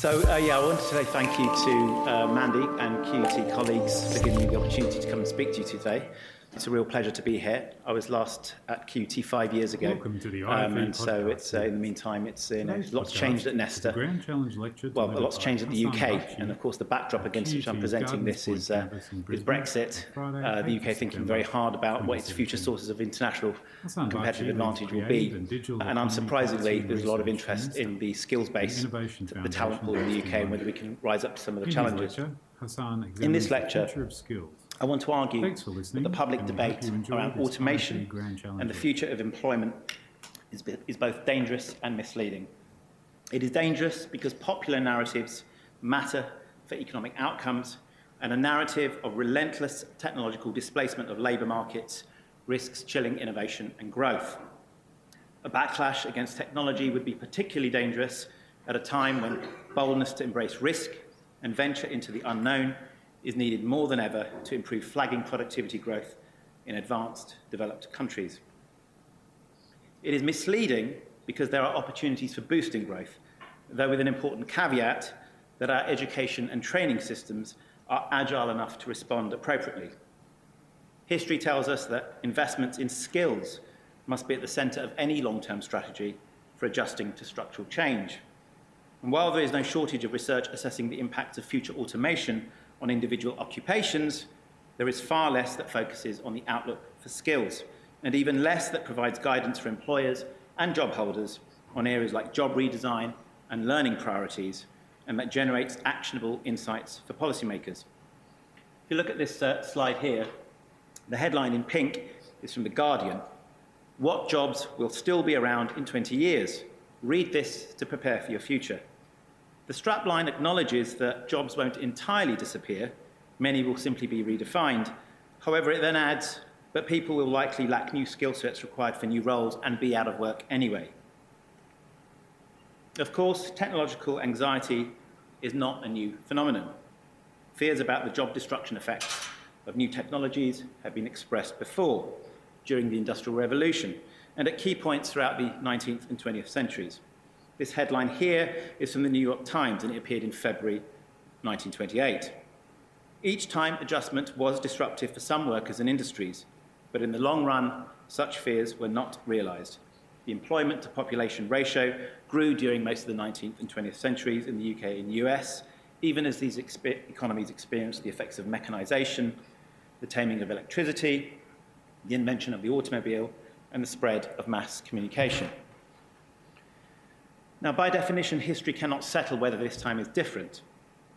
So, uh, yeah, I want to say thank you to uh, Mandy and QUT colleagues for giving me the opportunity to come and speak to you today. It's a real pleasure to be here. I was last at QUT five years ago. Welcome to the um, IFE And so it's, uh, in the meantime, it's, uh, you know, Today's lots podcast changed at Nesta. Grand Challenge lecture Well, lots changed at the UK, and of course the backdrop against which I'm presenting this is uh, Brexit, uh, the UK thinking very hard about what its future sources of international competitive advantage will be. and digital And economy unsurprisingly, there's a lot of interest in the skills base, the talent pool in the UK, and whether we can rise up to some of the challenges. lecture, In this examines the lecture, future of skills. I want to argue that the public and debate around automation IFE Grand Challenge and the future of employment is, is both dangerous and misleading. It is dangerous because popular narratives matter for economic outcomes, and a narrative of relentless technological displacement of labour markets risks chilling innovation and growth. A backlash against technology would be particularly dangerous at a time when boldness to embrace risk and venture into the unknown is needed more than ever to improve flagging productivity growth in advanced developed countries. It is misleading because there are opportunities for boosting growth, though with an important caveat that our education and training systems are agile enough to respond appropriately. History tells us that investments in skills must be at the centre of any long term strategy for adjusting to structural change. And while there is no shortage of research assessing the impacts of future automation on individual occupations, there is far less that focuses on the outlook for skills, and even less that provides guidance for employers and job holders on areas like job redesign and learning priorities, and that generates actionable insights for policymakers. If you look at this uh, slide here, the headline in pink is from The Guardian What jobs will still be around in 20 years? Read this to prepare for your future. The strapline acknowledges that jobs won't entirely disappear, many will simply be redefined. However, it then adds, but people will likely lack new skill sets required for new roles and be out of work anyway. Of course, technological anxiety is not a new phenomenon. Fears about the job destruction effects of new technologies have been expressed before, during the Industrial Revolution, and at key points throughout the 19th and 20th centuries. This headline here is from the New York Times, and it appeared in February 1928. Each time, adjustment was disruptive for some workers and industries, but in the long run, such fears were not realised. The employment to population ratio grew during most of the 19th and 20th centuries in the UK and US, even as these economies experienced the effects of mechanisation, the taming of electricity, the invention of the automobile, and the spread of mass communication. Now, by definition, history cannot settle whether this time is different.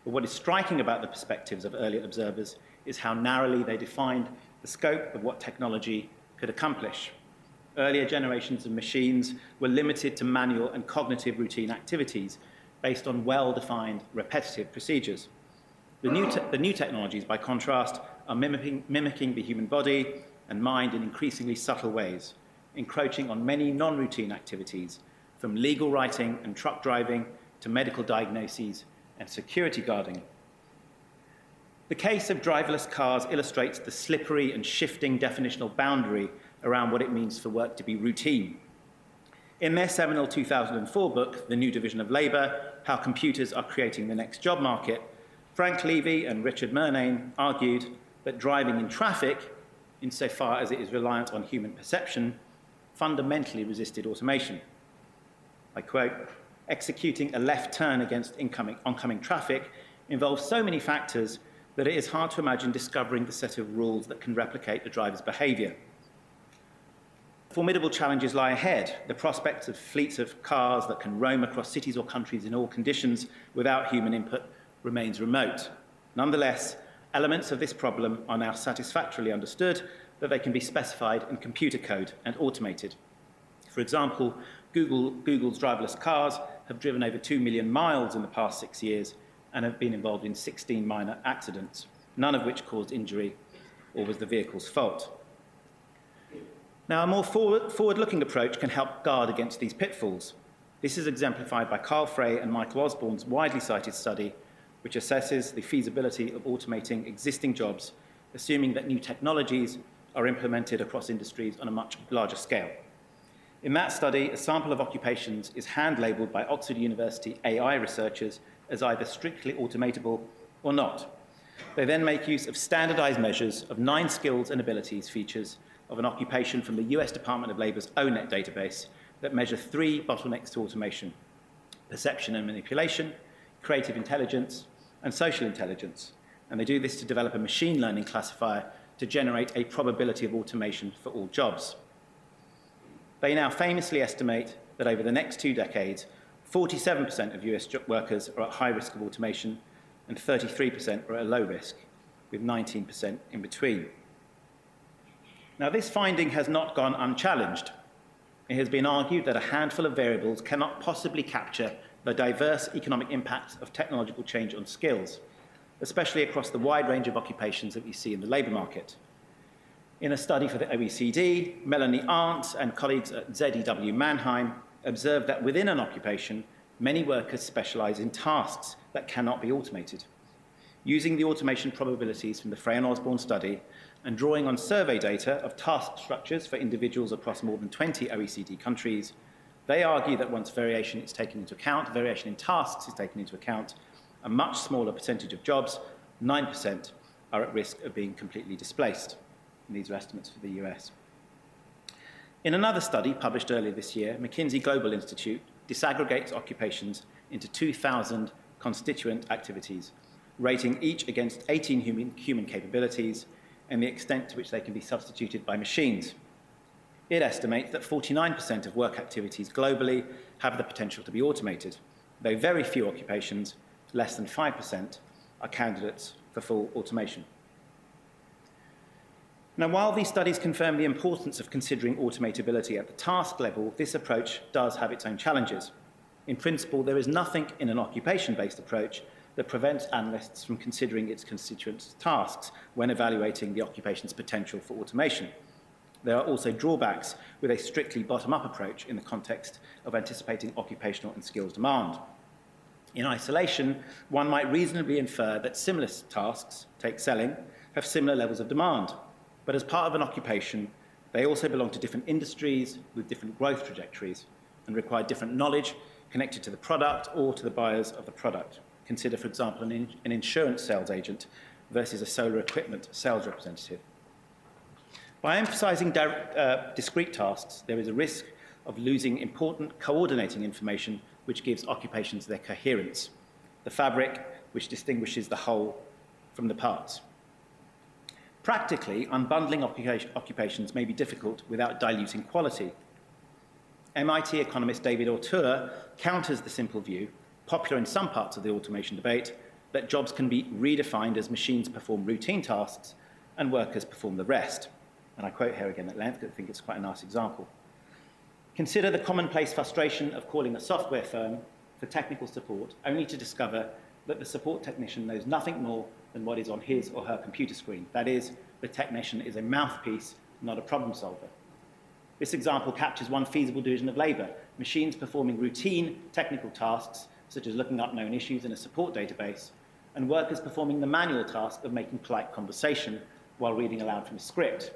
But what is striking about the perspectives of earlier observers is how narrowly they defined the scope of what technology could accomplish. Earlier generations of machines were limited to manual and cognitive routine activities based on well defined repetitive procedures. The new, te- the new technologies, by contrast, are mimicking, mimicking the human body and mind in increasingly subtle ways, encroaching on many non routine activities, from legal writing and truck driving to medical diagnoses and security guarding. The case of driverless cars illustrates the slippery and shifting definitional boundary around what it means for work to be routine. In their seminal 2004 book, The New Division of Labour How Computers Are Creating the Next Job Market, Frank Levy and Richard Murnane argued that driving in traffic, insofar as it is reliant on human perception, fundamentally resisted automation. I quote, executing a left turn against incoming, oncoming traffic involves so many factors that it is hard to imagine discovering the set of rules that can replicate the driver's behaviour. Formidable challenges lie ahead. The prospects of fleets of cars that can roam across cities or countries in all conditions without human input remains remote. Nonetheless, elements of this problem are now satisfactorily understood that they can be specified in computer code and automated. For example, Google, Google's driverless cars have driven over 2 million miles in the past six years and have been involved in 16 minor accidents, none of which caused injury or was the vehicle's fault. Now, a more forward, forward-looking approach can help guard against these pitfalls. This is exemplified by Carl Frey and Michael Osborne's widely cited study, which assesses the feasibility of automating existing jobs, assuming that new technologies are implemented across industries on a much larger scale. In that study, a sample of occupations is hand-labelled by Oxford University AI researchers as either strictly automatable or not. They then make use of standardized measures of nine skills and abilities features of an occupation from the US Department of Labor's ONET database that measure three bottlenecks to automation, perception and manipulation, creative intelligence, and social intelligence. And they do this to develop a machine learning classifier to generate a probability of automation for all jobs. They now famously estimate that over the next two decades, 47% of US workers are at high risk of automation and 33% are at low risk, with 19% in between. Now, this finding has not gone unchallenged. It has been argued that a handful of variables cannot possibly capture the diverse economic impacts of technological change on skills, especially across the wide range of occupations that we see in the labour market. In a study for the OECD, Melanie Arntz and colleagues at ZEW Mannheim observed that within an occupation, many workers specialise in tasks that cannot be automated. Using the automation probabilities from the Frey and Osborne study and drawing on survey data of task structures for individuals across more than 20 OECD countries, they argue that once variation is taken into account, variation in tasks is taken into account, a much smaller percentage of jobs, 9%, are at risk of being completely displaced. And these are estimates for the US. In another study published earlier this year, McKinsey Global Institute disaggregates occupations into 2,000 constituent activities, rating each against 18 human, human capabilities and the extent to which they can be substituted by machines. It estimates that 49% of work activities globally have the potential to be automated, though very few occupations, less than 5%, are candidates for full automation. Now, while these studies confirm the importance of considering automatability at the task level, this approach does have its own challenges. In principle, there is nothing in an occupation-based approach that prevents analysts from considering its constituent tasks when evaluating the occupation's potential for automation. There are also drawbacks with a strictly bottom-up approach in the context of anticipating occupational and skills demand. In isolation, one might reasonably infer that similar tasks, take selling, have similar levels of demand. But as part of an occupation, they also belong to different industries with different growth trajectories and require different knowledge connected to the product or to the buyers of the product. Consider, for example, an, in an insurance sales agent versus a solar equipment sales representative. By emphasizing uh, discrete tasks, there is a risk of losing important coordinating information which gives occupations their coherence, the fabric which distinguishes the whole from the parts. Practically, unbundling occupations may be difficult without diluting quality. MIT economist David Autor counters the simple view popular in some parts of the automation debate, that jobs can be redefined as machines perform routine tasks and workers perform the rest. And I quote here again at length because I think it's quite a nice example. Consider the commonplace frustration of calling a software firm for technical support only to discover that the support technician knows nothing more than what is on his or her computer screen. That is, the technician is a mouthpiece, not a problem solver. This example captures one feasible division of labour, machines performing routine technical tasks such as looking up known issues in a support database, and workers performing the manual task of making polite conversation while reading aloud from a script.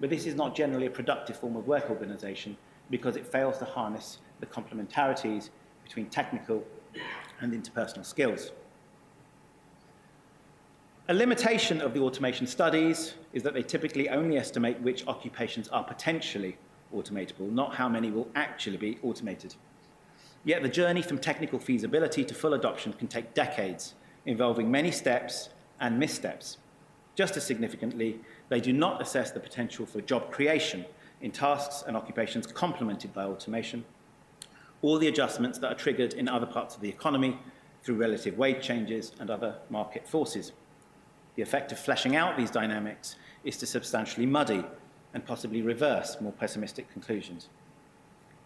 But this is not generally a productive form of work organisation because it fails to harness the complementarities between technical and interpersonal skills. A limitation of the automation studies is that they typically only estimate which occupations are potentially automatable, not how many will actually be automated. Yet the journey from technical feasibility to full adoption can take decades, involving many steps and missteps. Just as significantly, they do not assess the potential for job creation in tasks and occupations complemented by automation, or the adjustments that are triggered in other parts of the economy through relative wage changes and other market forces. The effect of fleshing out these dynamics is to substantially muddy and possibly reverse more pessimistic conclusions.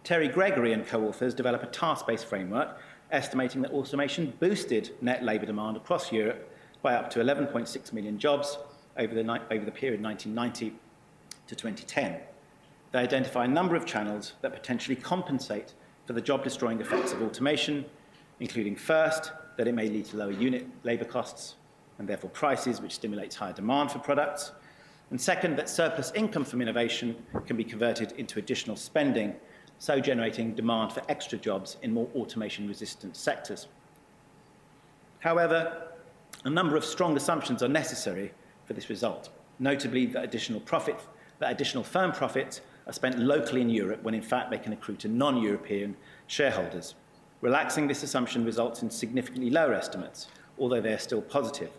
Terry Gregory and co-authors develop a task-based framework estimating that automation boosted net labour demand across Europe by up to 11.6 million jobs over the, over the period 1990 to 2010. They identify a number of channels that potentially compensate for the job-destroying effects of automation, including first, that it may lead to lower unit labour costs and therefore prices, which stimulates higher demand for products, and second, that surplus income from innovation can be converted into additional spending so generating demand for extra jobs in more automation-resistant sectors. However, a number of strong assumptions are necessary for this result, notably that additional profit, that additional firm profits are spent locally in Europe when in fact they can accrue to non-European shareholders. Relaxing this assumption results in significantly lower estimates, although they are still positive.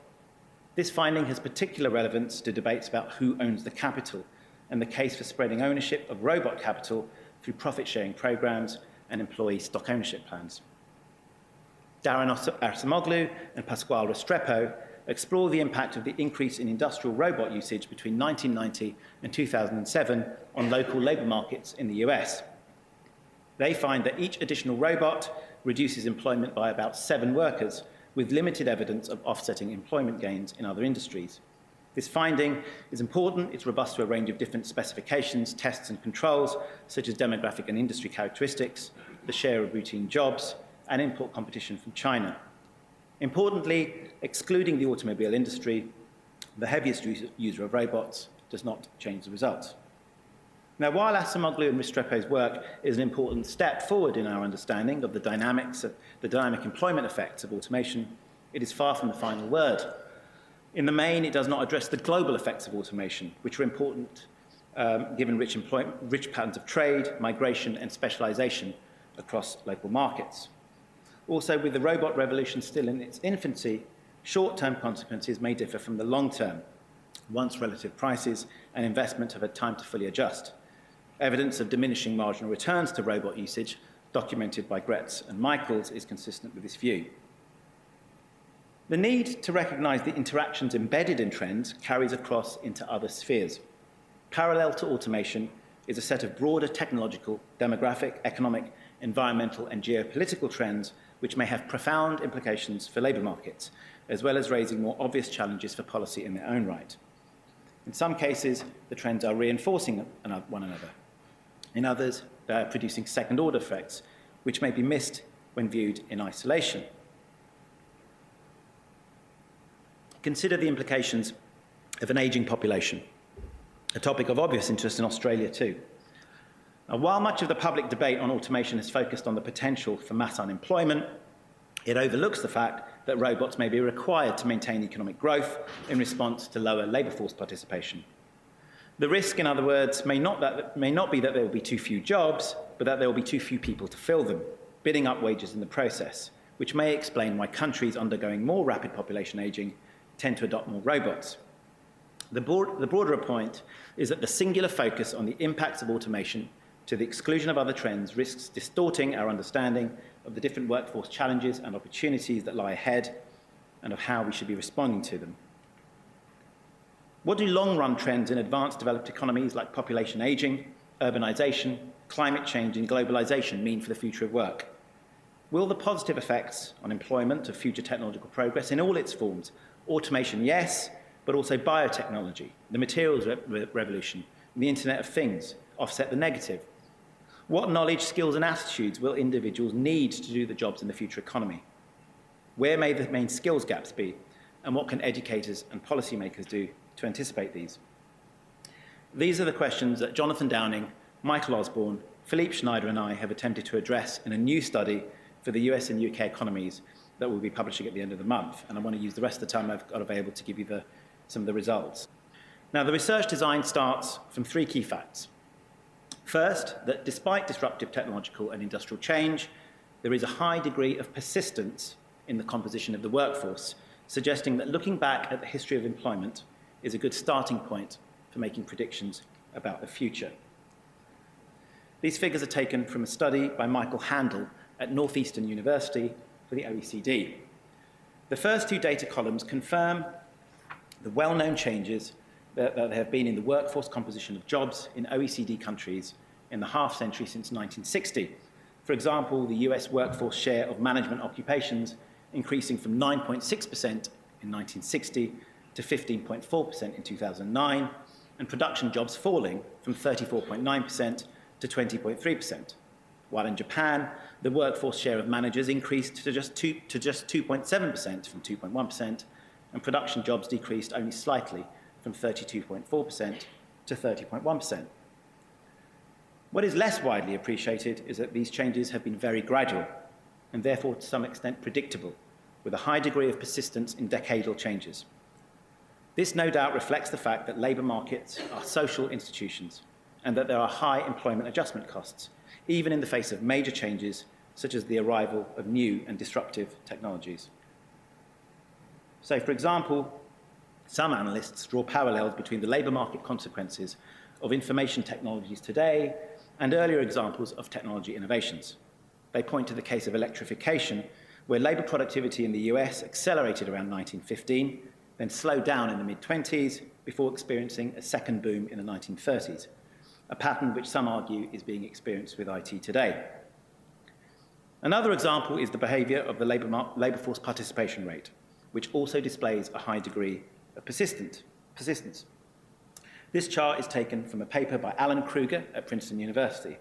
This finding has particular relevance to debates about who owns the capital and the case for spreading ownership of robot capital through profit-sharing programs and employee stock ownership plans. Daron Acemoglu and Pasquale Restrepo explore the impact of the increase in industrial robot usage between 1990 and 2007 on local labour markets in the US. They find that each additional robot reduces employment by about seven workers, with limited evidence of offsetting employment gains in other industries. This finding is important. It's robust to a range of different specifications, tests and controls, such as demographic and industry characteristics, the share of routine jobs, and import competition from China. Importantly, excluding the automobile industry, the heaviest user of robots does not change the results. Now, while Acemoglu and Restrepo's work is an important step forward in our understanding of the dynamics, of the dynamic employment effects of automation, it is far from the final word. In the main, it does not address the global effects of automation, which are important um, given rich, rich patterns of trade, migration, and specialization across local markets. Also, with the robot revolution still in its infancy, short-term consequences may differ from the long-term, once relative prices and investment have had time to fully adjust. Evidence of diminishing marginal returns to robot usage, documented by Graetz and Michaels, is consistent with this view. The need to recognise the interactions embedded in trends carries across into other spheres. Parallel to automation is a set of broader technological, demographic, economic, environmental and geopolitical trends which may have profound implications for labour markets, as well as raising more obvious challenges for policy in their own right. In some cases, the trends are reinforcing one another. In others, they are producing second-order effects, which may be missed when viewed in isolation. Consider the implications of an ageing population, a topic of obvious interest in Australia too. Now, while much of the public debate on automation is focused on the potential for mass unemployment, it overlooks the fact that robots may be required to maintain economic growth in response to lower labour force participation. The risk, in other words, may not, that, may not be that there will be too few jobs, but that there will be too few people to fill them, bidding up wages in the process, which may explain why countries undergoing more rapid population ageing tend to adopt more robots. The, broad, the broader point is that the singular focus on the impacts of automation to the exclusion of other trends risks distorting our understanding of the different workforce challenges and opportunities that lie ahead and of how we should be responding to them. What do long-run trends in advanced developed economies like population aging, urbanization, climate change and globalization mean for the future of work? Will the positive effects on employment of future technological progress in all its forms Automation, yes, but also biotechnology, the materials re revolution, the Internet of Things offset the negative. What knowledge, skills, and attitudes will individuals need to do the jobs in the future economy? Where may the main skills gaps be? And what can educators and policymakers do to anticipate these? These are the questions that Jonathan Downing, Michael Osborne, Philippe Schneider, and I have attempted to address in a new study for the US and UK economies that we'll be publishing at the end of the month. And I want to use the rest of the time I've got available to give you the, some of the results. Now, the research design starts from three key facts. First, that despite disruptive technological and industrial change, there is a high degree of persistence in the composition of the workforce, suggesting that looking back at the history of employment is a good starting point for making predictions about the future. These figures are taken from a study by Michael Handel at Northeastern University for the OECD. The first two data columns confirm the well-known changes that, that have been in the workforce composition of jobs in OECD countries in the half century since 1960. For example, the US workforce share of management occupations increasing from 9.6% in 1960 to 15.4% in 2009, and production jobs falling from 34.9% to 20.3%. While in Japan, the workforce share of managers increased to just, two, to just 2.7% from 2.1%, and production jobs decreased only slightly from 32.4% to 30.1%. What is less widely appreciated is that these changes have been very gradual and therefore to some extent predictable, with a high degree of persistence in decadal changes. This no doubt reflects the fact that labour markets are social institutions and that there are high employment adjustment costs, even in the face of major changes such as the arrival of new and disruptive technologies. So, for example, some analysts draw parallels between the labour market consequences of information technologies today and earlier examples of technology innovations. They point to the case of electrification, where labour productivity in the US accelerated around 1915, then slowed down in the mid 20s before experiencing a second boom in the 1930s, a pattern which some argue is being experienced with IT today. Another example is the behaviour of the labour, labour force participation rate, which also displays a high degree of persistent, persistence. This chart is taken from a paper by Alan Krueger at Princeton University.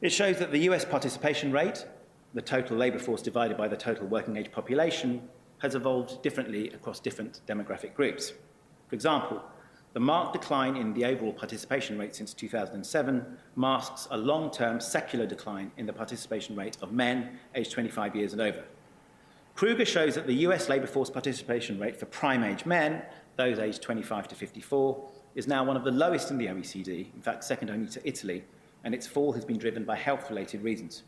It shows that the US participation rate, the total labour force divided by the total working age population, has evolved differently across different demographic groups. For example, the marked decline in the overall participation rate since 2007 masks a long-term secular decline in the participation rate of men aged 25 years and over. Krueger shows that the US labour force participation rate for prime age men, those aged 25 to 54, is now one of the lowest in the OECD, in fact second only to Italy, and its fall has been driven by health-related reasons.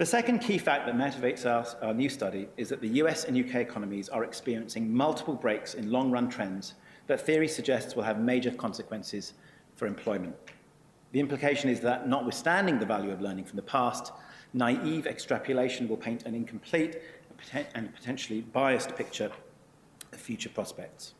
The second key fact that motivates our, our, new study is that the US and UK economies are experiencing multiple breaks in long-run trends that theory suggests will have major consequences for employment. The implication is that, notwithstanding the value of learning from the past, naive extrapolation will paint an incomplete and potentially biased picture of future prospects.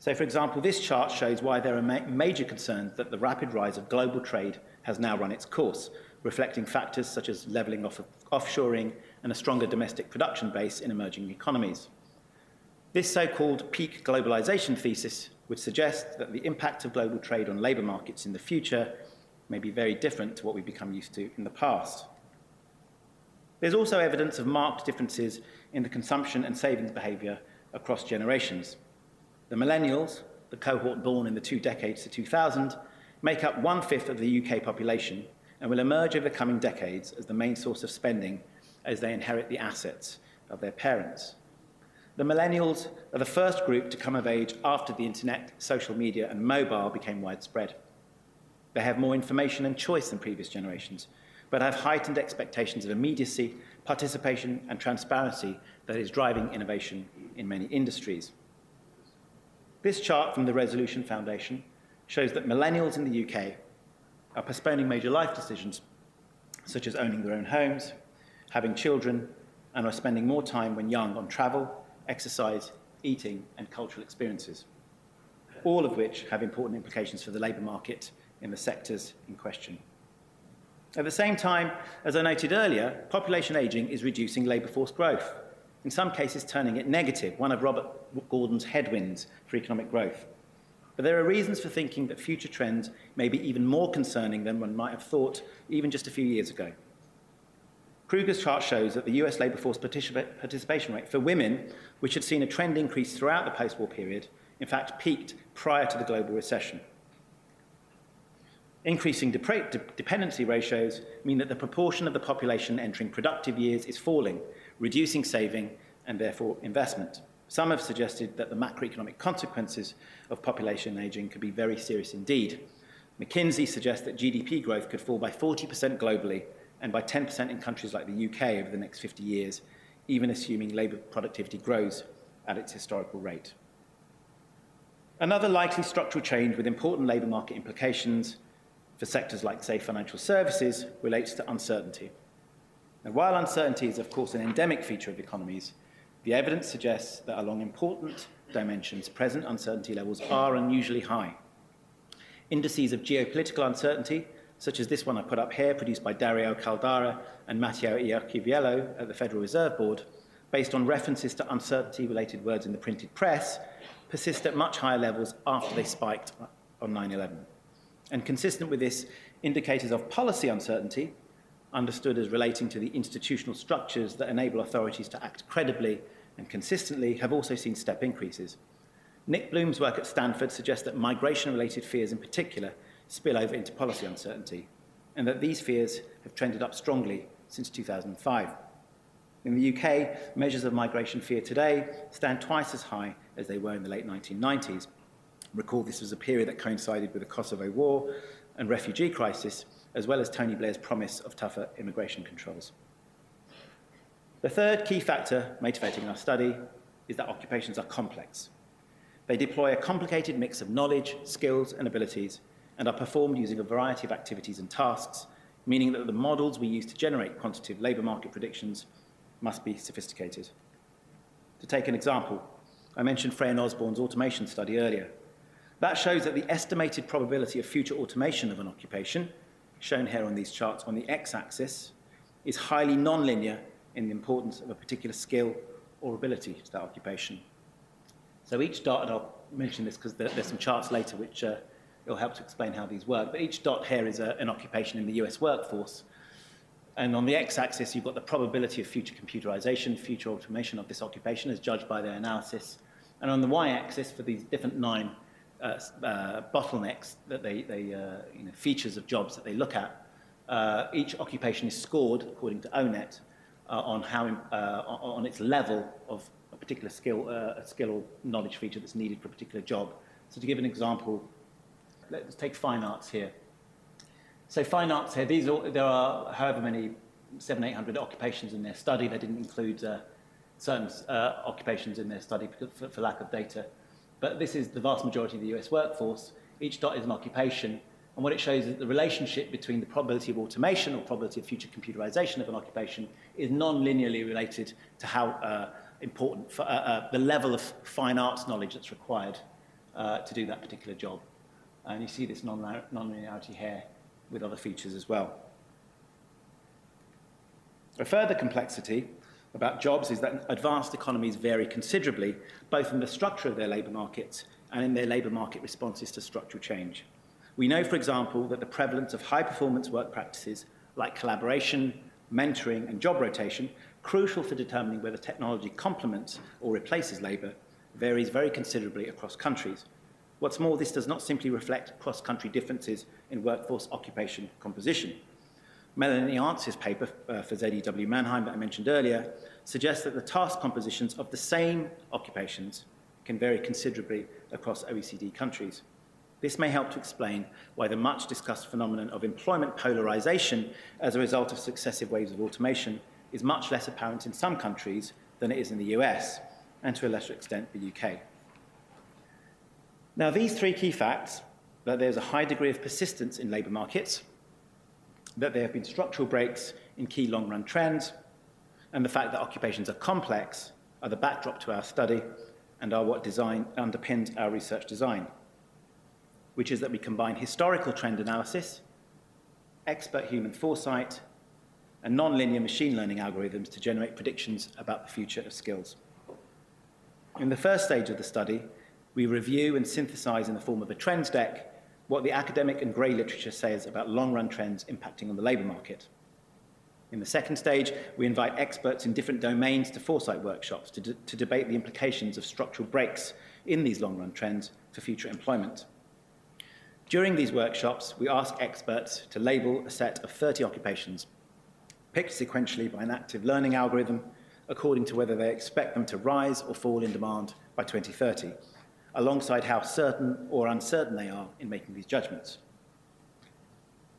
So, for example, this chart shows why there are ma major concerns that the rapid rise of global trade has now run its course, reflecting factors such as levelling off of offshoring and a stronger domestic production base in emerging economies. This so-called peak globalization thesis would suggest that the impact of global trade on labour markets in the future may be very different to what we've become used to in the past. There's also evidence of marked differences in the consumption and savings behaviour across generations. The millennials, the cohort born in the two decades to 2000, make up one-fifth of the UK population and will emerge over the coming decades as the main source of spending as they inherit the assets of their parents. The millennials are the first group to come of age after the internet, social media, and mobile became widespread. They have more information and choice than previous generations, but have heightened expectations of immediacy, participation, and transparency that is driving innovation in many industries. This chart from the Resolution Foundation shows that millennials in the UK are postponing major life decisions, such as owning their own homes, having children, and are spending more time when young on travel, exercise, eating, and cultural experiences, all of which have important implications for the labour market in the sectors in question. At the same time, as I noted earlier, population ageing is reducing labour force growth, in some cases turning it negative, one of Robert Gordon's headwinds for economic growth. But there are reasons for thinking that future trends may be even more concerning than one might have thought even just a few years ago. Krueger's chart shows that the US labour force participation rate for women, which had seen a trend increase throughout the post-war period, in fact peaked prior to the global recession. Increasing dependency ratios mean that the proportion of the population entering productive years is falling, reducing saving and therefore investment. Some have suggested that the macroeconomic consequences of population ageing could be very serious indeed. McKinsey suggests that GDP growth could fall by 40% globally and by 10% in countries like the UK over the next 50 years, even assuming labour productivity grows at its historical rate. Another likely structural change with important labour market implications for sectors like, say, financial services relates to uncertainty. Now, while uncertainty is, of course, an endemic feature of economies, the evidence suggests that along important dimensions, present uncertainty levels are unusually high. Indices of geopolitical uncertainty, such as this one I put up here, produced by Dario Caldara and Matteo Iacoviello at the Federal Reserve Board, based on references to uncertainty-related words in the printed press, persist at much higher levels after they spiked on 9-11. And consistent with this, indicators of policy uncertainty, understood as relating to the institutional structures that enable authorities to act credibly and consistently have also seen step increases. Nick Bloom's work at Stanford suggests that migration-related fears in particular spill over into policy uncertainty, and that these fears have trended up strongly since 2005. In the UK, measures of migration fear today stand twice as high as they were in the late 1990s. Recall this was a period that coincided with the Kosovo War and refugee crisis, as well as Tony Blair's promise of tougher immigration controls. The third key factor motivating our study is that occupations are complex. They deploy a complicated mix of knowledge, skills, and abilities, and are performed using a variety of activities and tasks, meaning that the models we use to generate quantitative labour market predictions must be sophisticated. To take an example, I mentioned Frey and Osborne's automation study earlier. That shows that the estimated probability of future automation of an occupation, shown here on these charts on the x-axis, is highly nonlinear in the importance of a particular skill or ability to that occupation. So each dot, and I'll mention this because there, there's some charts later which uh, will help to explain how these work, but each dot here is a, an occupation in the US workforce. And on the x-axis, you've got the probability of future computerization, future automation of this occupation as judged by their analysis. And on the y-axis, for these different nine uh, uh, bottlenecks that they, they uh, you know, features of jobs that they look at, uh, each occupation is scored, according to ONET, on, how, uh, on its level of a particular skill, uh, a skill or knowledge feature that's needed for a particular job. So to give an example, let's take fine arts here. So fine arts here, these are, there are however many, seven, eight hundred occupations in their study. They didn't include uh, certain uh, occupations in their study for, for lack of data. But this is the vast majority of the US workforce. Each dot is an occupation, And what it shows is that the relationship between the probability of automation or probability of future computerization of an occupation is non-linearly related to how uh, important, for, uh, uh, the level of fine arts knowledge that's required uh, to do that particular job. And you see this non-linearity here with other features as well. A further complexity about jobs is that advanced economies vary considerably, both in the structure of their labour markets and in their labour market responses to structural change. We know, for example, that the prevalence of high-performance work practices like collaboration, mentoring and job rotation, crucial for determining whether technology complements or replaces labour, varies very considerably across countries. What's more, this does not simply reflect cross-country differences in workforce occupation composition. Melanie Arntz's paper uh, for ZEW Mannheim that I mentioned earlier suggests that the task compositions of the same occupations can vary considerably across OECD countries. This may help to explain why the much discussed phenomenon of employment polarization as a result of successive waves of automation is much less apparent in some countries than it is in the US, and to a lesser extent the UK. Now, these three key facts that there's a high degree of persistence in labour markets, that there have been structural breaks in key long run trends, and the fact that occupations are complex are the backdrop to our study and are what design, underpins our research design which is that we combine historical trend analysis, expert human foresight, and nonlinear machine learning algorithms to generate predictions about the future of skills. In the first stage of the study, we review and synthesize in the form of a trends deck what the academic and grey literature says about long-run trends impacting on the labour market. In the second stage, we invite experts in different domains to foresight workshops to, de to debate the implications of structural breaks in these long-run trends for future employment. During these workshops, we ask experts to label a set of 30 occupations, picked sequentially by an active learning algorithm according to whether they expect them to rise or fall in demand by 2030, alongside how certain or uncertain they are in making these judgments.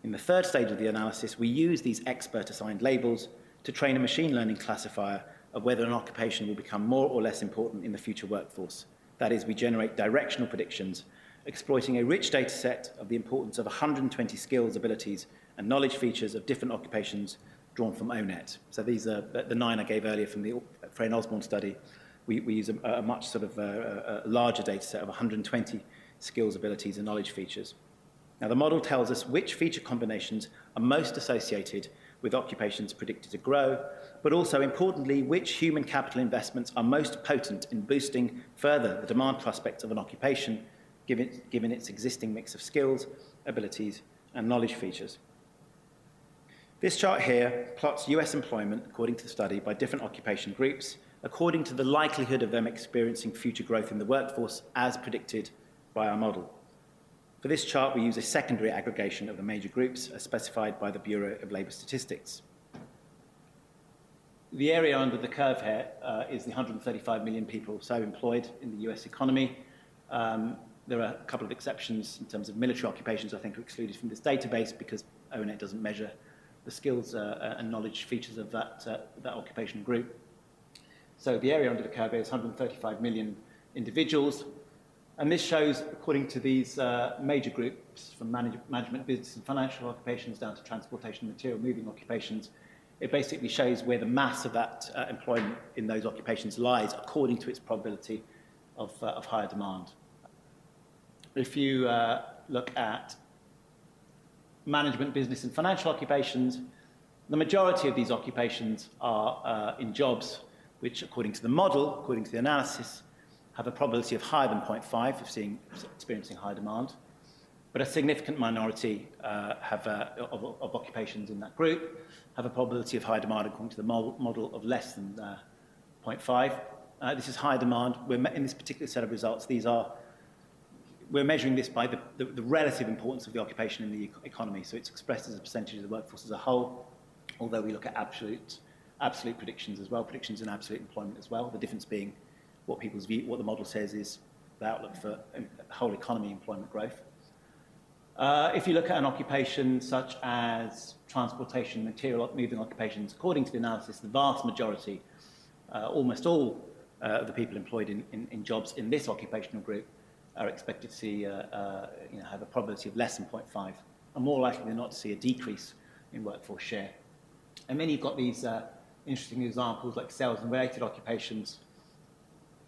In the third stage of the analysis, we use these expert-assigned labels to train a machine learning classifier of whether an occupation will become more or less important in the future workforce. That is, we generate directional predictions exploiting a rich data set of the importance of 120 skills, abilities, and knowledge features of different occupations drawn from ONET. So these are the nine I gave earlier from the Frey and Osborne study. We, we use a, a much sort of uh, a, a larger data set of 120 skills, abilities, and knowledge features. Now, the model tells us which feature combinations are most associated with occupations predicted to grow, but also, importantly, which human capital investments are most potent in boosting further the demand prospects of an occupation given, given its existing mix of skills, abilities, and knowledge features. This chart here plots US employment, according to the study, by different occupation groups according to the likelihood of them experiencing future growth in the workforce as predicted by our model. For this chart, we use a secondary aggregation of the major groups as specified by the Bureau of Labour Statistics. The area under the curve here uh, is the 135 million people so employed in the US economy. Um, there are a couple of exceptions in terms of military occupations, I think, are excluded from this database because ONET doesn't measure the skills uh, and knowledge features of that, uh, that occupational group. So the area under the curve is 135 million individuals. And this shows, according to these uh, major groups, from manage management, business and financial occupations down to transportation, material moving occupations, it basically shows where the mass of that uh, employment in those occupations lies according to its probability of, uh, of higher demand. If you uh, look at management, business and financial occupations, the majority of these occupations are uh, in jobs which, according to the model, according to the analysis, have a probability of higher than 0.5 of seeing, experiencing high demand. But a significant minority uh, have, uh, of, of occupations in that group have a probability of high demand according to the model, of less than uh, 0.5. Uh, this is high demand. We're in this particular set of results, these are we're measuring this by the, the, the relative importance of the occupation in the economy. So it's expressed as a percentage of the workforce as a whole, although we look at absolute, absolute predictions as well, predictions in absolute employment as well, the difference being what people's view, what the model says is the outlook for um, whole economy employment growth. Uh, if you look at an occupation such as transportation, material moving occupations, according to the analysis, the vast majority, uh, almost all uh, of the people employed in, in, in jobs in this occupational group are expected to see, uh, uh, you know, have a probability of less than 0.5, and more likely than not to see a decrease in workforce share. And then you've got these uh, interesting examples like sales and related occupations,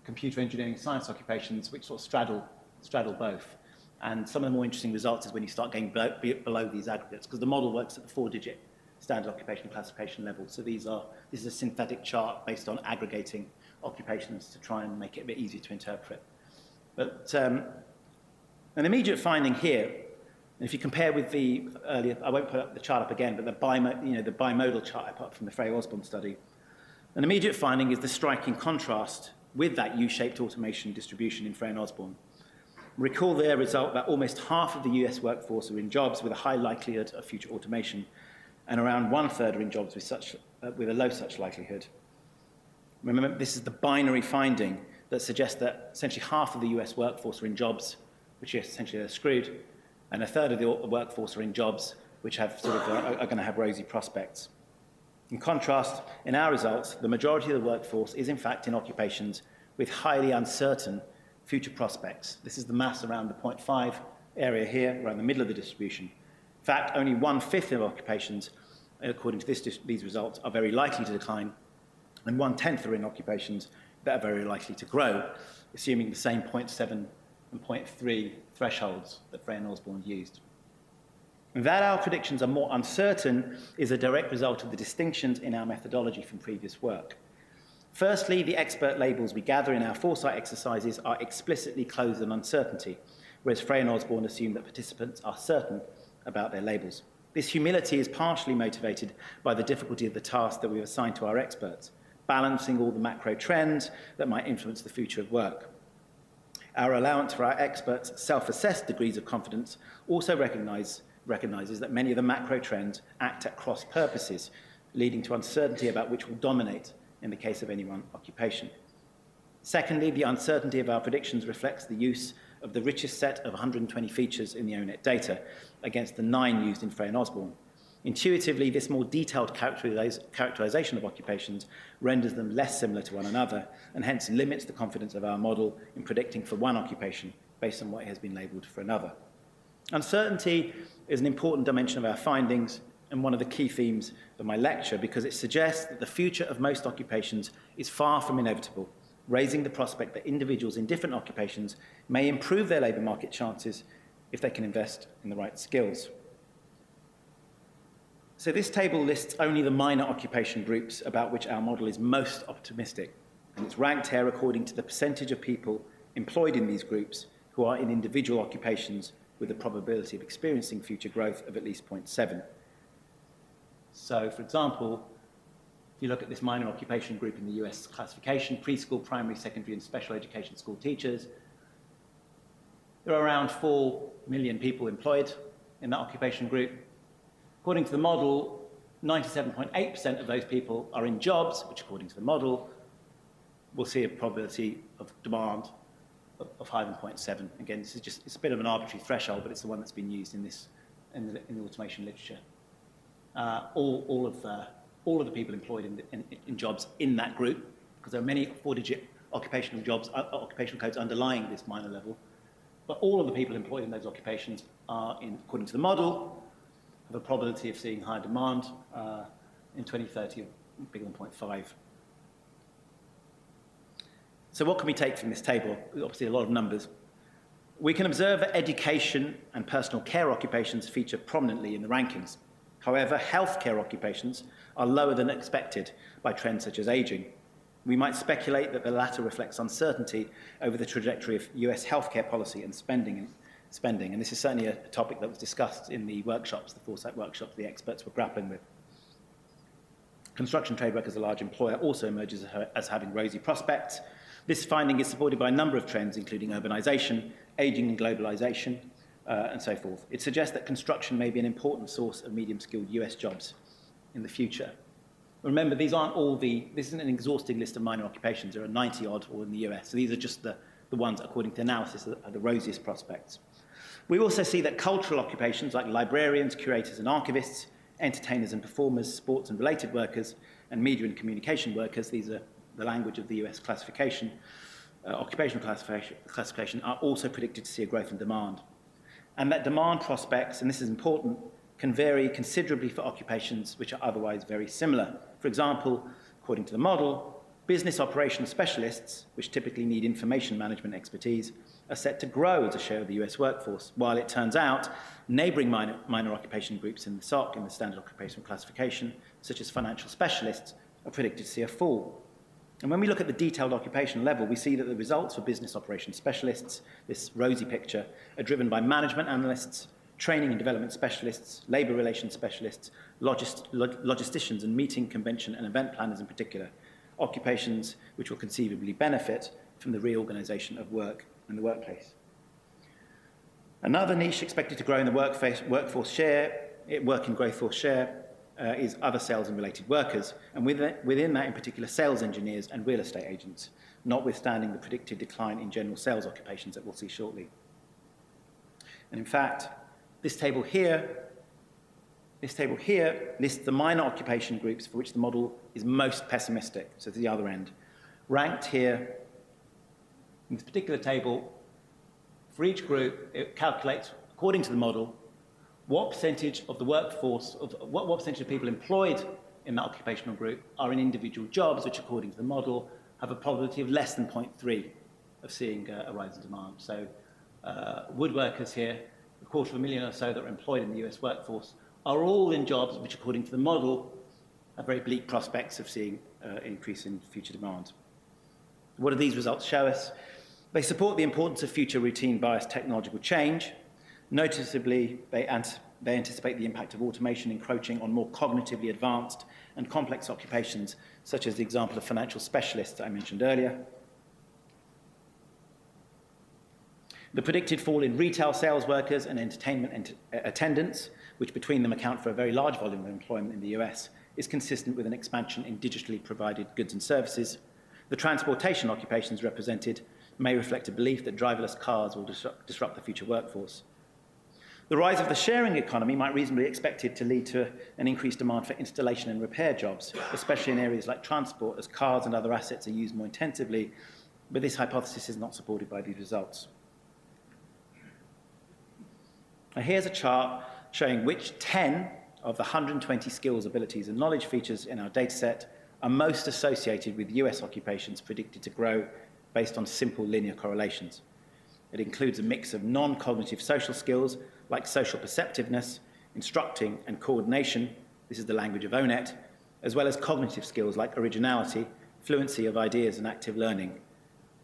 computer engineering science occupations, which sort of straddle, straddle both. And some of the more interesting results is when you start getting below these aggregates, because the model works at the four-digit standard occupation classification level. So these are, this is a synthetic chart based on aggregating occupations to try and make it a bit easier to interpret. But um, an immediate finding here, if you compare with the earlier, I won't put up the chart up again, but the, bimo, you know, the bimodal chart I put up from the Frey-Osborne study, an immediate finding is the striking contrast with that U-shaped automation distribution in Frey and Osborne. Recall their result that almost half of the US workforce are in jobs with a high likelihood of future automation, and around one third are in jobs with, such, uh, with a low such likelihood. Remember, this is the binary finding that suggests that essentially half of the US workforce are in jobs which are essentially are screwed, and a third of the workforce are in jobs which have sort of, uh, are going to have rosy prospects. In contrast, in our results, the majority of the workforce is in fact in occupations with highly uncertain future prospects. This is the mass around the 0.5 area here, around the middle of the distribution. In fact, only one-fifth of occupations, according to this, these results, are very likely to decline, and one-tenth are in occupations that are very likely to grow, assuming the same 0.7 and 0.3 thresholds that Frey and Osborne used. That our predictions are more uncertain is a direct result of the distinctions in our methodology from previous work. Firstly, the expert labels we gather in our foresight exercises are explicitly closed on uncertainty, whereas Frey and Osborne assume that participants are certain about their labels. This humility is partially motivated by the difficulty of the task that we've assigned to our experts balancing all the macro trends that might influence the future of work. Our allowance for our experts' self-assessed degrees of confidence also recognize, recognizes that many of the macro trends act at cross purposes, leading to uncertainty about which will dominate in the case of any one occupation. Secondly, the uncertainty of our predictions reflects the use of the richest set of 120 features in the ONET data against the nine used in Frey and Osborne. Intuitively, this more detailed characterization of occupations renders them less similar to one another and hence limits the confidence of our model in predicting for one occupation based on what has been labelled for another. Uncertainty is an important dimension of our findings and one of the key themes of my lecture because it suggests that the future of most occupations is far from inevitable, raising the prospect that individuals in different occupations may improve their labour market chances if they can invest in the right skills. So this table lists only the minor occupation groups about which our model is most optimistic, and it's ranked here according to the percentage of people employed in these groups who are in individual occupations with a probability of experiencing future growth of at least 0.7. So, for example, if you look at this minor occupation group in the US classification, preschool, primary, secondary, and special education school teachers, there are around 4 million people employed in that occupation group. According to the model, 97.8% of those people are in jobs, which according to the model, will see a probability of demand of, of higher than 0.7. Again, this is just, it's a bit of an arbitrary threshold, but it's the one that's been used in this, in the, in the automation literature. Uh, all, all, of the, all of the people employed in, the, in, in jobs in that group, because there are many four-digit occupational jobs, uh, occupational codes underlying this minor level, but all of the people employed in those occupations are, in, according to the model, a probability of seeing higher demand uh, in 2030 bigger than 0.5. So what can we take from this table? Obviously a lot of numbers. We can observe that education and personal care occupations feature prominently in the rankings. However, healthcare occupations are lower than expected by trends such as aging. We might speculate that the latter reflects uncertainty over the trajectory of US healthcare policy and spending, spending. And this is certainly a topic that was discussed in the workshops, the foresight workshops the experts were grappling with. Construction trade work as a large employer also emerges as having rosy prospects. This finding is supported by a number of trends, including urbanisation, ageing and globalisation, uh, and so forth. It suggests that construction may be an important source of medium-skilled US jobs in the future. Remember, these aren't all the, this isn't an exhausting list of minor occupations. There are 90 odd all in the US. So these are just the, the ones, according to analysis, that are the rosiest prospects. We also see that cultural occupations like librarians, curators and archivists, entertainers and performers, sports and related workers, and media and communication workers, these are the language of the US classification, uh, occupational classification, classification, are also predicted to see a growth in demand. And that demand prospects, and this is important, can vary considerably for occupations which are otherwise very similar. For example, according to the model, business operations specialists, which typically need information management expertise, are set to grow as a share of the US workforce, while it turns out neighbouring minor, minor occupation groups in the SOC, in the Standard Occupational Classification, such as financial specialists, are predicted to see a fall. And when we look at the detailed occupation level, we see that the results for business operations specialists, this rosy picture, are driven by management analysts, training and development specialists, labour relations specialists, logist logisticians and meeting, convention and event planners in particular, occupations which will conceivably benefit from the reorganisation of work in the workplace. Another niche expected to grow in the workforce share, work in growth force share, uh, is other sales and related workers, and within, within that in particular sales engineers and real estate agents, notwithstanding the predicted decline in general sales occupations that we'll see shortly. And in fact, this table here, this table here lists the minor occupation groups for which the model is most pessimistic, so to the other end. Ranked here in this particular table, for each group, it calculates, according to the model, what percentage of the workforce, of what, what percentage of people employed in that occupational group are in individual jobs, which according to the model have a probability of less than 0.3 of seeing uh, a rise in demand. So uh, woodworkers here a quarter of a million or so that are employed in the US workforce, are all in jobs which, according to the model, have very bleak prospects of seeing uh, increase in future demand. What do these results show us? They support the importance of future routine bias technological change. Noticeably, they, ant they anticipate the impact of automation encroaching on more cognitively advanced and complex occupations, such as the example of financial specialists I mentioned earlier. The predicted fall in retail sales workers and entertainment ent attendants, which between them account for a very large volume of employment in the US, is consistent with an expansion in digitally provided goods and services. The transportation occupations represented may reflect a belief that driverless cars will disrupt, the future workforce. The rise of the sharing economy might reasonably be expected to lead to an increased demand for installation and repair jobs, especially in areas like transport, as cars and other assets are used more intensively, but this hypothesis is not supported by these results. Now here's a chart showing which 10 of the 120 skills, abilities and knowledge features in our dataset are most associated with US occupations predicted to grow based on simple linear correlations. It includes a mix of non-cognitive social skills like social perceptiveness, instructing and coordination, this is the language of ONET, as well as cognitive skills like originality, fluency of ideas and active learning.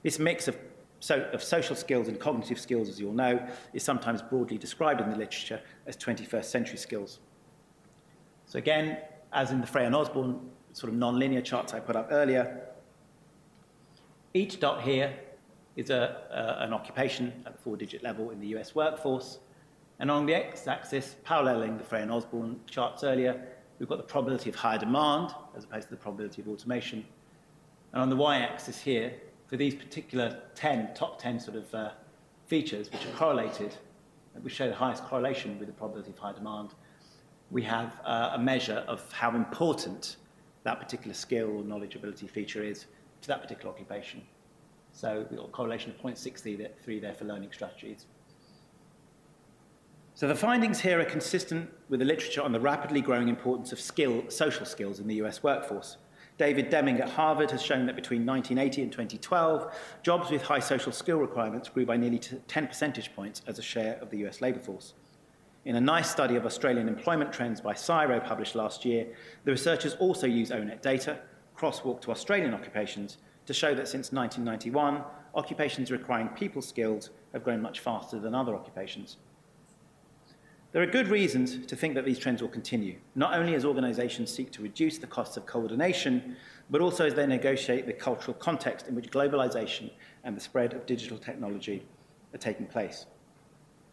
This mix of so, of social skills and cognitive skills, as you all know, is sometimes broadly described in the literature as 21st century skills. So again, as in the Frey and Osborne sort of non-linear charts I put up earlier. Each dot here is a, an occupation at the four-digit level in the US workforce. And on the x-axis, paralleling the Frey and Osborne charts earlier, we've got the probability of higher demand as opposed to the probability of automation. And on the y-axis here, for these particular 10, top 10 sort of uh, features which are correlated, which show the highest correlation with the probability of high demand, we have uh, a measure of how important that particular skill or knowledge ability feature is to that particular occupation. So we've got a correlation of 0.63 there for learning strategies. So the findings here are consistent with the literature on the rapidly growing importance of skill, social skills in the US workforce. David Deming at Harvard has shown that between 1980 and 2012, jobs with high social skill requirements grew by nearly 10 percentage points as a share of the US labour force. In a nice study of Australian employment trends by CSIRO published last year, the researchers also used ONET data, crosswalk to Australian occupations, to show that since 1991, occupations requiring people skills have grown much faster than other occupations. There are good reasons to think that these trends will continue, not only as organisations seek to reduce the costs of coordination, but also as they negotiate the cultural context in which globalisation and the spread of digital technology are taking place.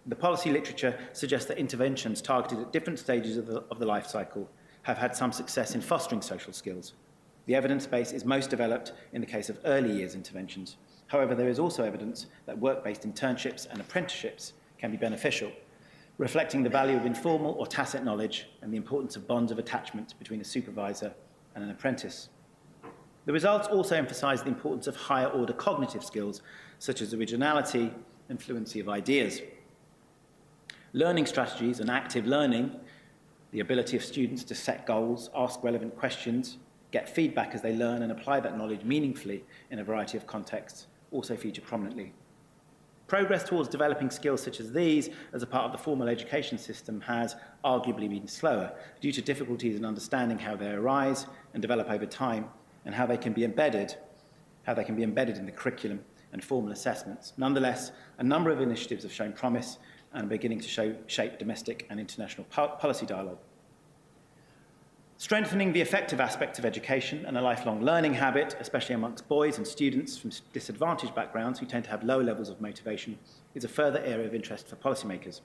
The policy literature suggests that interventions targeted at different stages of the, of the life cycle have had some success in fostering social skills. The evidence base is most developed in the case of early years interventions. However, there is also evidence that work-based internships and apprenticeships can be beneficial, reflecting the value of informal or tacit knowledge and the importance of bonds of attachment between a supervisor and an apprentice. The results also emphasize the importance of higher order cognitive skills, such as originality and fluency of ideas. Learning strategies and active learning, the ability of students to set goals, ask relevant questions, get feedback as they learn and apply that knowledge meaningfully in a variety of contexts, also feature prominently. Progress towards developing skills such as these as a part of the formal education system has arguably been slower due to difficulties in understanding how they arise and develop over time and how they can be embedded, how they can be embedded in the curriculum and formal assessments. Nonetheless, a number of initiatives have shown promise and are beginning to show, shape domestic and international policy dialogue. Strengthening the effective aspects of education and a lifelong learning habit, especially amongst boys and students from disadvantaged backgrounds who tend to have lower levels of motivation, is a further area of interest for policymakers.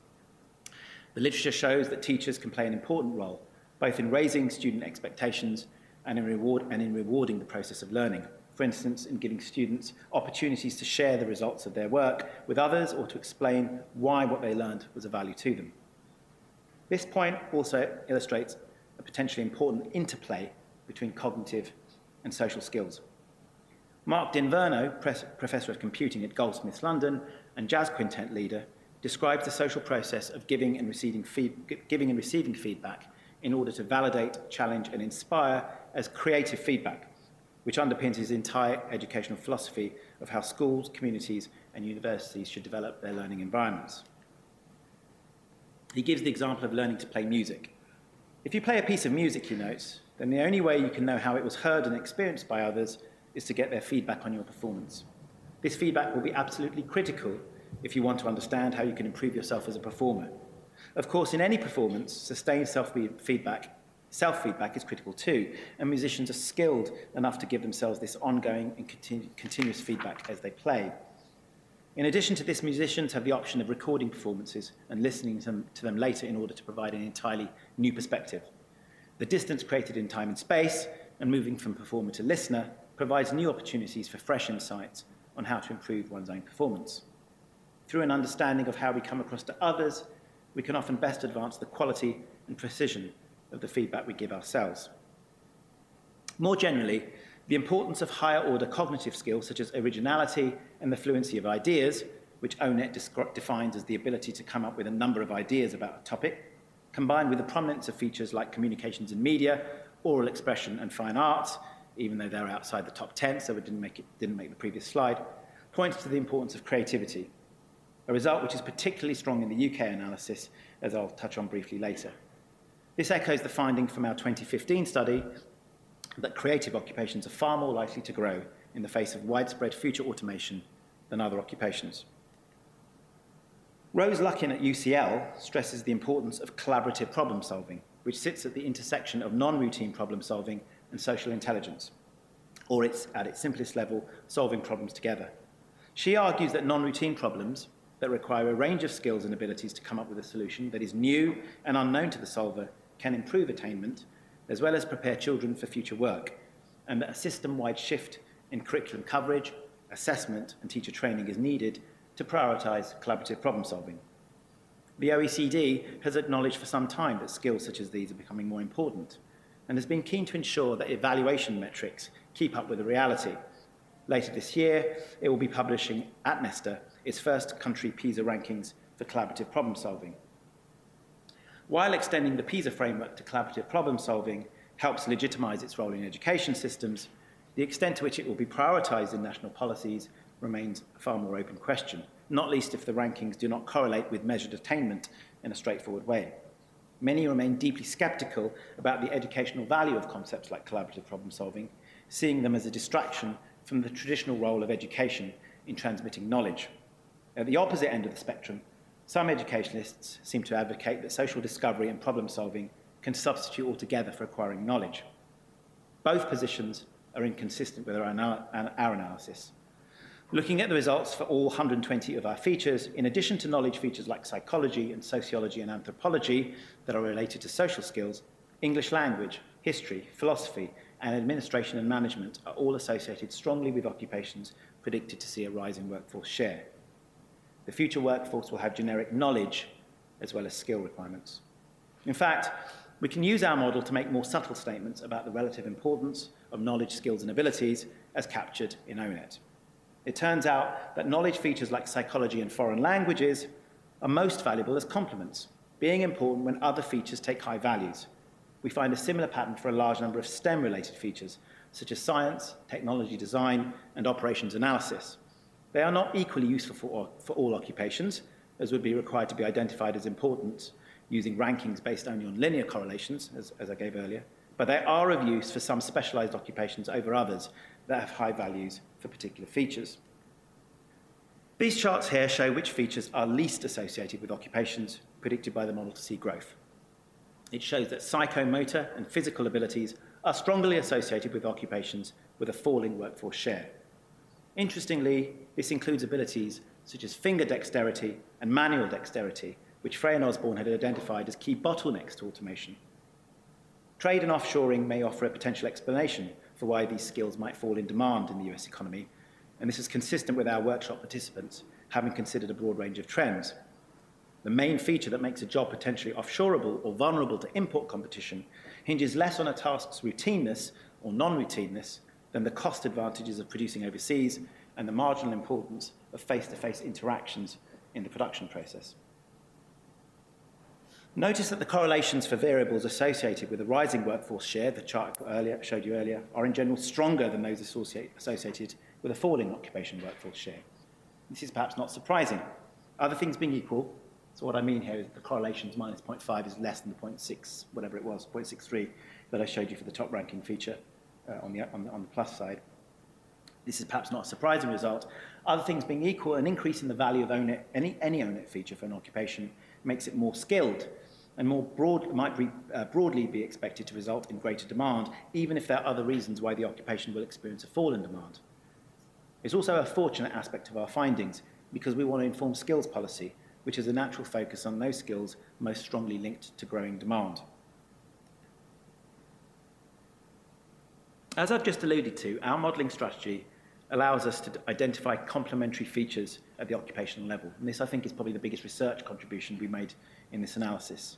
The literature shows that teachers can play an important role, both in raising student expectations and in, reward, and in rewarding the process of learning for instance, in giving students opportunities to share the results of their work with others or to explain why what they learned was of value to them. This point also illustrates a potentially important interplay between cognitive and social skills. Mark d'Inverno, Professor of Computing at Goldsmiths London and jazz quintet leader, describes the social process of giving and receiving, feed, giving and receiving feedback in order to validate, challenge and inspire as creative feedback which underpins his entire educational philosophy of how schools, communities, and universities should develop their learning environments. He gives the example of learning to play music. If you play a piece of music, you notes, then the only way you can know how it was heard and experienced by others is to get their feedback on your performance. This feedback will be absolutely critical if you want to understand how you can improve yourself as a performer. Of course, in any performance, sustained self-feedback Self-feedback is critical too, and musicians are skilled enough to give themselves this ongoing and continu continuous feedback as they play. In addition to this, musicians have the option of recording performances and listening to them, to them later in order to provide an entirely new perspective. The distance created in time and space and moving from performer to listener provides new opportunities for fresh insights on how to improve one's own performance. Through an understanding of how we come across to others, we can often best advance the quality and precision of the feedback we give ourselves. More generally, the importance of higher order cognitive skills such as originality and the fluency of ideas, which ONET defines as the ability to come up with a number of ideas about a topic, combined with the prominence of features like communications and media, oral expression and fine arts, even though they're outside the top 10, so it didn't make, it, didn't make the previous slide, points to the importance of creativity, a result which is particularly strong in the UK analysis, as I'll touch on briefly later. This echoes the finding from our 2015 study that creative occupations are far more likely to grow in the face of widespread future automation than other occupations. Rose Luckin at UCL stresses the importance of collaborative problem solving, which sits at the intersection of non-routine problem solving and social intelligence, or it's, at its simplest level, solving problems together. She argues that non-routine problems that require a range of skills and abilities to come up with a solution that is new and unknown to the solver can improve attainment, as well as prepare children for future work, and that a system-wide shift in curriculum coverage, assessment and teacher training is needed to prioritise collaborative problem solving. The OECD has acknowledged for some time that skills such as these are becoming more important and has been keen to ensure that evaluation metrics keep up with the reality. Later this year, it will be publishing at Nesta its first country PISA rankings for collaborative problem solving. While extending the PISA framework to collaborative problem solving helps legitimise its role in education systems, the extent to which it will be prioritised in national policies remains a far more open question, not least if the rankings do not correlate with measured attainment in a straightforward way. Many remain deeply sceptical about the educational value of concepts like collaborative problem solving, seeing them as a distraction from the traditional role of education in transmitting knowledge. At the opposite end of the spectrum, some educationalists seem to advocate that social discovery and problem solving can substitute altogether for acquiring knowledge. Both positions are inconsistent with our, analysis. Looking at the results for all 120 of our features, in addition to knowledge features like psychology and sociology and anthropology that are related to social skills, English language, history, philosophy, and administration and management are all associated strongly with occupations predicted to see a rise in workforce share. The future workforce will have generic knowledge as well as skill requirements. In fact, we can use our model to make more subtle statements about the relative importance of knowledge, skills, and abilities as captured in ONET. It turns out that knowledge features like psychology and foreign languages are most valuable as complements, being important when other features take high values. We find a similar pattern for a large number of STEM-related features, such as science, technology design, and operations analysis. They are not equally useful for, for all occupations, as would be required to be identified as important using rankings based only on linear correlations, as, as I gave earlier, but they are of use for some specialized occupations over others that have high values for particular features. These charts here show which features are least associated with occupations predicted by the model to see growth. It shows that psychomotor and physical abilities are strongly associated with occupations with a falling workforce share. Interestingly, this includes abilities such as finger dexterity and manual dexterity, which Frey and Osborne had identified as key bottlenecks to automation. Trade and offshoring may offer a potential explanation for why these skills might fall in demand in the US economy, and this is consistent with our workshop participants having considered a broad range of trends. The main feature that makes a job potentially offshoreable or vulnerable to import competition hinges less on a task's routineness or non-routineness than the cost advantages of producing overseas and the marginal importance of face-to-face -face interactions in the production process. Notice that the correlations for variables associated with a rising workforce share, the chart earlier, showed you earlier, are in general stronger than those associated with a falling occupation workforce share. This is perhaps not surprising. Other things being equal, so what I mean here is the correlations minus 0.5 is less than the 0.6, whatever it was, 0.63 that I showed you for the top ranking feature uh, on, the, on, the, on the plus side. This is perhaps not a surprising result. Other things being equal, an increase in the value of ONET, any, any ONET feature for an occupation makes it more skilled and more broad, might be, uh, broadly be expected to result in greater demand, even if there are other reasons why the occupation will experience a fall in demand. It's also a fortunate aspect of our findings because we want to inform skills policy, which is a natural focus on those skills most strongly linked to growing demand. As I've just alluded to, our modelling strategy allows us to identify complementary features at the occupational level. And this, I think, is probably the biggest research contribution we made in this analysis.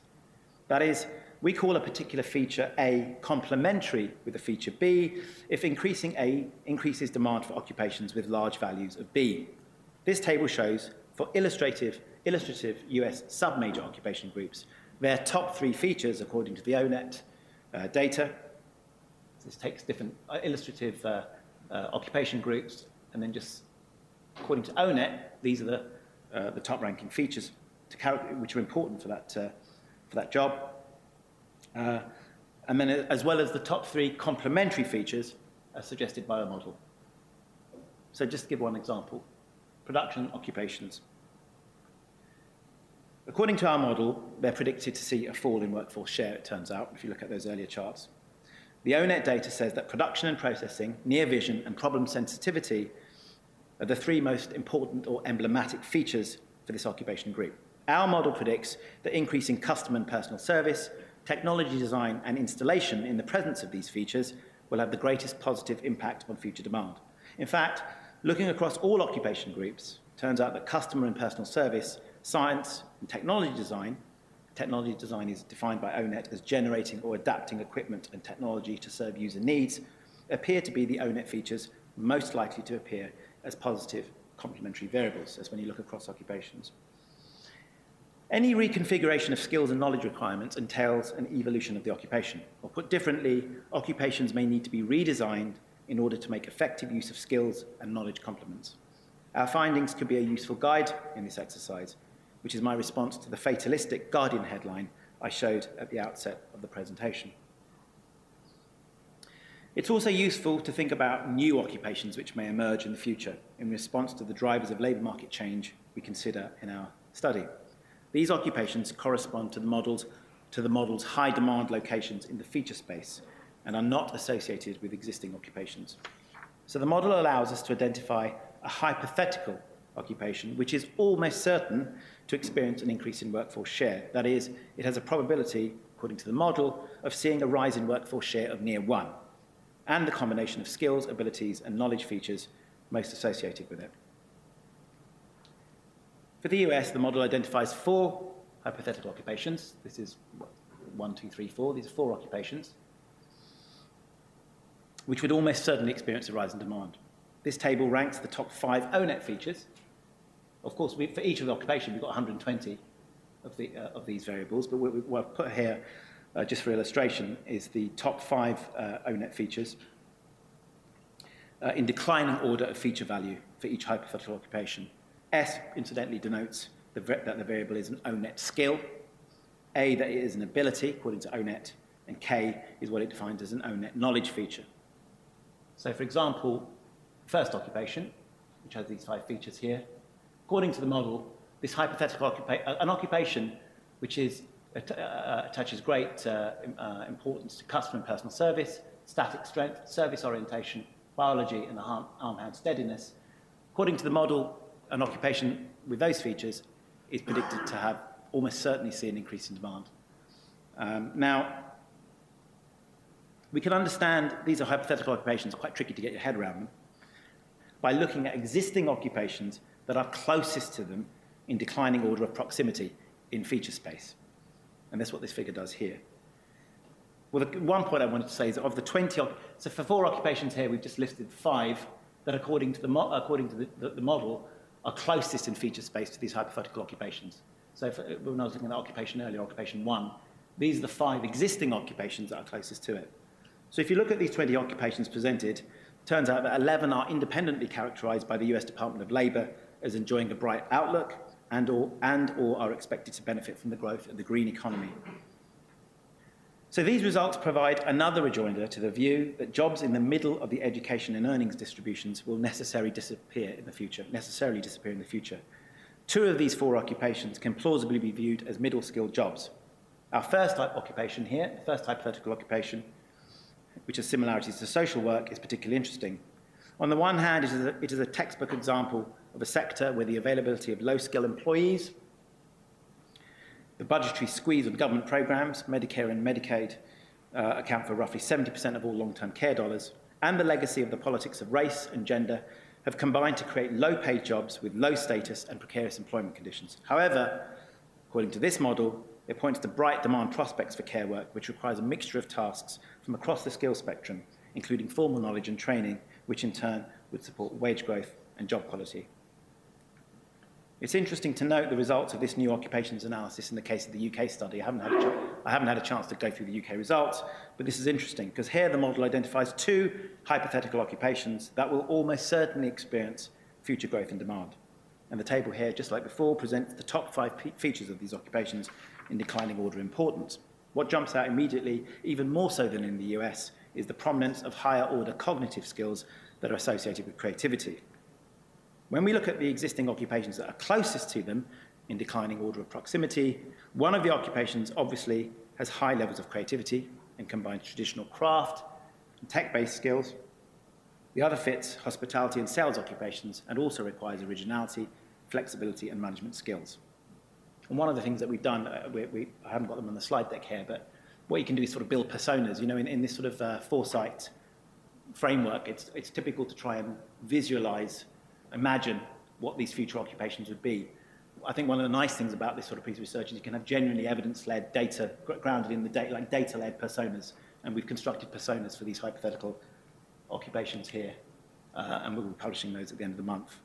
That is, we call a particular feature A complementary with a feature B if increasing A increases demand for occupations with large values of B. This table shows for illustrative, illustrative US sub-major occupation groups their top three features according to the ONET uh, data. This takes different uh, illustrative uh, uh, occupation groups and then just according to ONET, these are the, uh, the top ranking features which are important for that, uh, for that job. Uh, and then as well as the top three complementary features as suggested by the model. So just to give one example, production occupations. According to our model, they're predicted to see a fall in workforce share, it turns out, if you look at those earlier charts. The ONET data says that production and processing, near vision, and problem sensitivity are the three most important or emblematic features for this occupation group. Our model predicts that increasing customer and personal service, technology design, and installation in the presence of these features will have the greatest positive impact on future demand. In fact, looking across all occupation groups, turns out that customer and personal service, science, and technology design Technology design is defined by ONET as generating or adapting equipment and technology to serve user needs, appear to be the ONET features most likely to appear as positive complementary variables, as when you look across occupations. Any reconfiguration of skills and knowledge requirements entails an evolution of the occupation. Or put differently, occupations may need to be redesigned in order to make effective use of skills and knowledge complements. Our findings could be a useful guide in this exercise, which is my response to the fatalistic Guardian headline I showed at the outset of the presentation. It's also useful to think about new occupations which may emerge in the future in response to the drivers of labour market change we consider in our study. These occupations correspond to the models to the model's high demand locations in the feature space and are not associated with existing occupations. So the model allows us to identify a hypothetical occupation which is almost certain to experience an increase in workforce share. That is, it has a probability, according to the model, of seeing a rise in workforce share of near one, and the combination of skills, abilities, and knowledge features most associated with it. For the US, the model identifies four hypothetical occupations. This is one, two, three, four. These are four occupations, which would almost certainly experience a rise in demand. This table ranks the top five ONET features of course, we, for each of the occupation, we've got 120 of, the, uh, of these variables, but what we've put here, uh, just for illustration, is the top five uh, ONET features uh, in declining order of feature value for each hypothetical occupation. S, incidentally, denotes the, that the variable is an ONET skill. A, that it is an ability, according to ONET. And K is what it defines as an ONET knowledge feature. So, for example, first occupation, which has these five features here, According to the model, this hypothetical occupa uh, an occupation which is, uh, uh, attaches great uh, uh, importance to customer and personal service, static strength, service orientation, biology, and the arm-hand steadiness. According to the model, an occupation with those features is predicted to have almost certainly see an increase in demand. Um, now, we can understand these are hypothetical occupations, quite tricky to get your head around them, by looking at existing occupations that are closest to them in declining order of proximity in feature space. And that's what this figure does here. Well, the one point I wanted to say is that of the 20, so for four occupations here, we've just listed five that according to the, according to the, the, the model are closest in feature space to these hypothetical occupations. So for, when I was looking at occupation earlier, occupation one, these are the five existing occupations that are closest to it. So if you look at these 20 occupations presented, turns out that 11 are independently characterized by the US Department of Labor as enjoying a bright outlook and or, and or are expected to benefit from the growth of the green economy. So these results provide another rejoinder to the view that jobs in the middle of the education and earnings distributions will necessarily disappear in the future, necessarily disappear in the future. Two of these four occupations can plausibly be viewed as middle-skilled jobs. Our first type occupation here, the first hypothetical occupation, which has similarities to social work, is particularly interesting. On the one hand, it is a, it is a textbook example of a sector where the availability of low-skill employees, the budgetary squeeze on government programs, Medicare and Medicaid, uh, account for roughly 70% of all long-term care dollars, and the legacy of the politics of race and gender have combined to create low-paid jobs with low status and precarious employment conditions. However, according to this model, it points to bright demand prospects for care work, which requires a mixture of tasks from across the skill spectrum, including formal knowledge and training, which in turn would support wage growth and job quality. It's interesting to note the results of this new occupations analysis in the case of the UK study. I haven't had haven't had a chance to go through the UK results, but this is interesting because here the model identifies two hypothetical occupations that will almost certainly experience future growth in demand. And the table here, just like before, presents the top five features of these occupations in declining order importance. What jumps out immediately, even more so than in the US, is the prominence of higher order cognitive skills that are associated with creativity. When we look at the existing occupations that are closest to them in declining order of proximity, one of the occupations obviously has high levels of creativity and combines traditional craft, and tech-based skills. The other fits hospitality and sales occupations and also requires originality, flexibility and management skills. And one of the things that we've done, uh, we, we, I haven't got them on the slide deck here, but what you can do is sort of build personas. You know, in, in this sort of uh, foresight framework, it's, it's typical to try and visualize, imagine what these future occupations would be. I think one of the nice things about this sort of piece of research is you can have genuinely evidence-led data, grounded in the data, like data-led personas. And we've constructed personas for these hypothetical occupations here. Uh, and we'll be publishing those at the end of the month.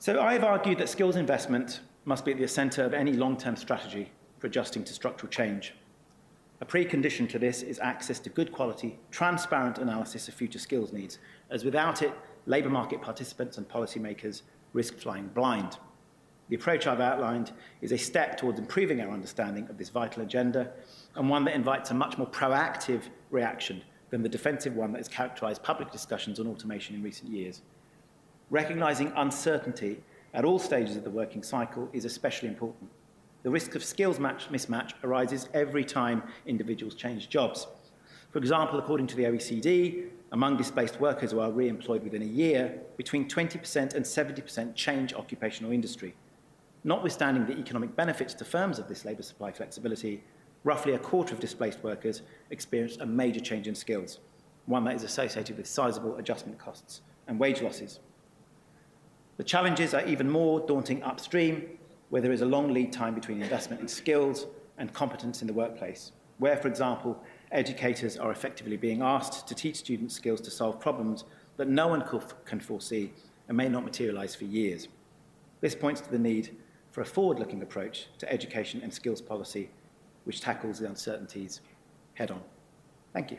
So I've argued that skills investment must be at the centre of any long-term strategy for adjusting to structural change. A precondition to this is access to good quality, transparent analysis of future skills needs, as without it, labour market participants and policymakers risk flying blind. The approach I've outlined is a step towards improving our understanding of this vital agenda and one that invites a much more proactive reaction than the defensive one that has characterised public discussions on automation in recent years. Recognising uncertainty at all stages of the working cycle is especially important. The risk of skills match mismatch arises every time individuals change jobs. For example, according to the OECD, among displaced workers who are re-employed within a year, between 20% and 70% change occupational industry. Notwithstanding the economic benefits to firms of this labour supply flexibility, roughly a quarter of displaced workers experienced a major change in skills, one that is associated with sizable adjustment costs and wage losses. The challenges are even more daunting upstream, where there is a long lead time between investment in skills and competence in the workplace, where, for example, educators are effectively being asked to teach students skills to solve problems that no one can foresee and may not materialise for years. This points to the need for a forward-looking approach to education and skills policy which tackles the uncertainties head on. Thank you.